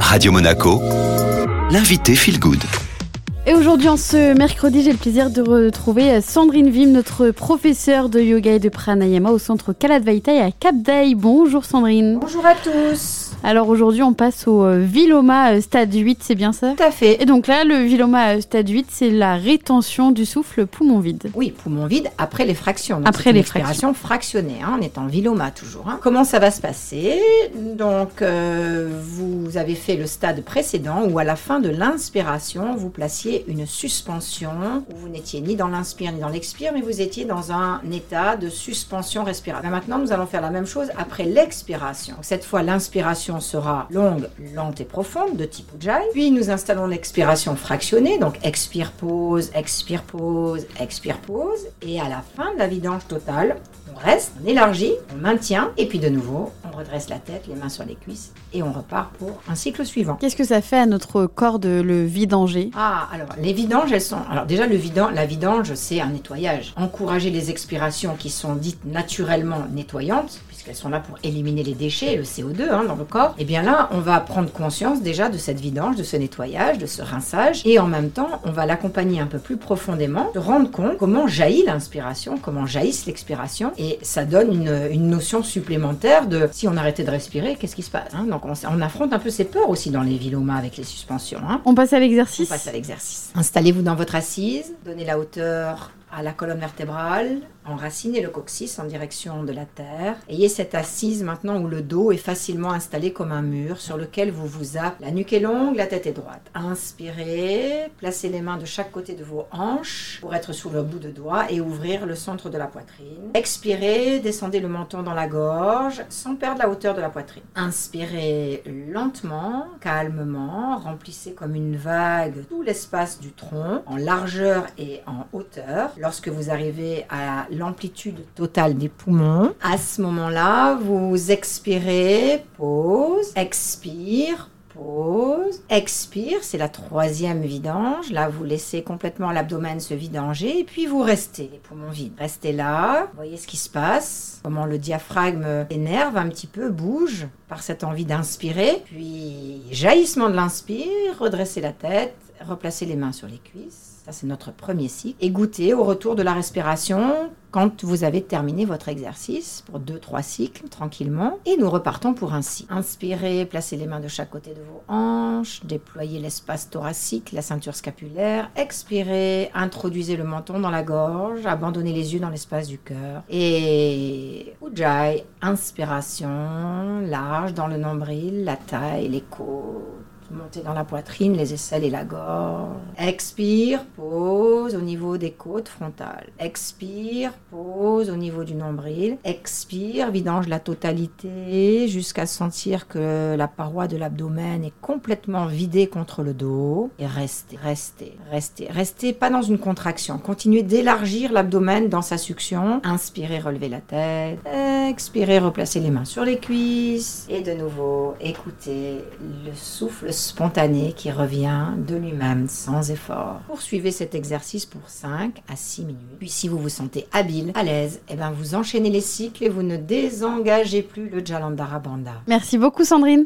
Radio Monaco, l'invité Feel Good. Et aujourd'hui, en ce mercredi, j'ai le plaisir de retrouver Sandrine Vim, notre professeure de yoga et de pranayama au centre Kaladvaita à Cap Day. Bonjour Sandrine. Bonjour à tous. Alors aujourd'hui, on passe au euh, Viloma euh, stade 8, c'est bien ça? Tout à fait. Et donc là, le Viloma euh, stade 8, c'est la rétention du souffle poumon vide. Oui, poumon vide après les fractions. Donc Après les expiration fractionnée, hein, on est en Viloma toujours. hein. Comment ça va se passer? Donc, euh, vous avez fait le stade précédent où à la fin de l'inspiration, vous placiez une suspension où vous n'étiez ni dans l'inspire ni dans l'expire, mais vous étiez dans un état de suspension respiratoire. Maintenant, nous allons faire la même chose après l'expiration. Cette fois, l'inspiration sera longue, lente et profonde de type Ujjayi. Puis nous installons l'expiration fractionnée, donc expire, pause, expire, pause, expire, pause. Et à la fin de la vidange totale, on reste, on élargit, on maintient, et puis de nouveau, redresse la tête, les mains sur les cuisses, et on repart pour un cycle suivant. Qu'est-ce que ça fait à notre corps de le vidanger? Ah, alors les vidanges, elles sont. Alors déjà, le vidan... la vidange, c'est un nettoyage. Encourager les expirations qui sont dites naturellement nettoyantes, puisqu'elles sont là pour éliminer les déchets, le CO2 hein, dans le corps. Et bien là, on va prendre conscience déjà de cette vidange, de ce nettoyage, de ce rinçage, et en même temps, on va l'accompagner un peu plus profondément, se rendre compte comment jaillit l'inspiration, comment jaillisse l'expiration, et ça donne une, une notion supplémentaire de si on arrêtait de respirer, qu'est-ce qui se passe hein? Donc on, on affronte un peu ces peurs aussi dans les vilomas avec les suspensions. hein? On passe à On l'exercice? passe à l'exercice. Installez-vous dans votre assise, donnez la hauteur à la colonne vertébrale, enracinez le coccyx en direction de la terre. Ayez cette assise maintenant où le dos est facilement installé comme un mur sur lequel vous vous appuyez. La nuque est longue, la tête est droite. Inspirez, placez les mains de chaque côté de vos hanches pour être sous le bout de doigt et ouvrir le centre de la poitrine. Expirez, descendez le menton dans la gorge sans perdre la hauteur de la poitrine. Inspirez lentement, calmement, remplissez comme une vague tout l'espace du tronc en largeur et en hauteur. Lorsque vous arrivez à l'amplitude totale des poumons, à ce moment-là, vous expirez, pause, expire, Pause, expire, c'est la troisième vidange. Là, vous laissez complètement l'abdomen se vidanger et puis vous restez les poumons vides. Restez là, voyez ce qui se passe, comment le diaphragme énerve un petit peu, bouge par cette envie d'inspirer. Puis, jaillissement de l'inspire, redressez la tête, replacez les mains sur les cuisses. Ça, c'est notre premier cycle. Et goûtez au retour de la respiration quand vous avez terminé votre exercice pour 2-3 cycles tranquillement. Et nous repartons pour un cycle. Inspirez, placez les mains de chaque côté de vos hanches, déployez l'espace thoracique, la ceinture scapulaire. Expirez, introduisez le menton dans la gorge, abandonnez les yeux dans l'espace du cœur. Et Ujjayi, inspiration, large dans le nombril, la taille, les côtes. Montez dans la poitrine, les aisselles et la gorge. Expire, pause au niveau des côtes frontales. Expire, pause au niveau du nombril. Expire, vidange la totalité jusqu'à sentir que la paroi de l'abdomen est complètement vidée contre le dos. Et restez, restez, restez. Restez pas dans une contraction. Continuez d'élargir l'abdomen dans sa succion. Inspirez, relevez la tête. Expirez, replacez les mains sur les cuisses. Et de nouveau, écoutez le souffle spontané qui revient de lui-même sans effort. Poursuivez cet exercice pour 5 à 6 minutes. Puis si vous vous sentez habile, à l'aise, eh ben vous enchaînez les cycles et vous ne désengagez plus le Jalandhara Bandha. Merci beaucoup Sandrine.